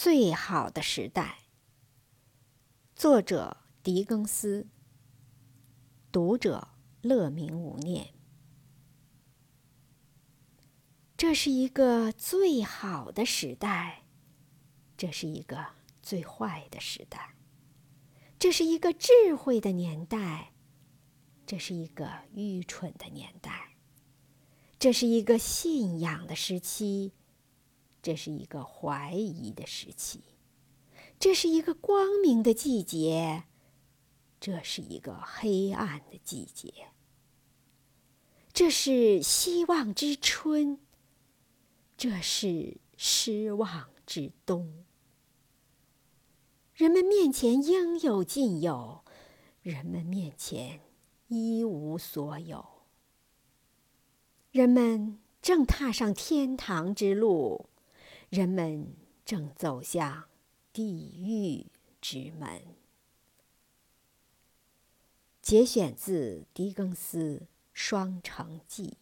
最好的时代。作者：狄更斯。读者：乐明无念。这是一个最好的时代，这是一个最坏的时代。这是一个智慧的年代，这是一个愚蠢的年代。这是一个信仰的时期，这是一个怀疑的时期。这是一个光明的季节，这是一个黑暗的季节。这是希望之春，这是失望之冬。人们面前应有尽有，人们面前一无所有。人们正踏上天堂之路，人们正走向地狱之门。节选自狄更斯《双城记》。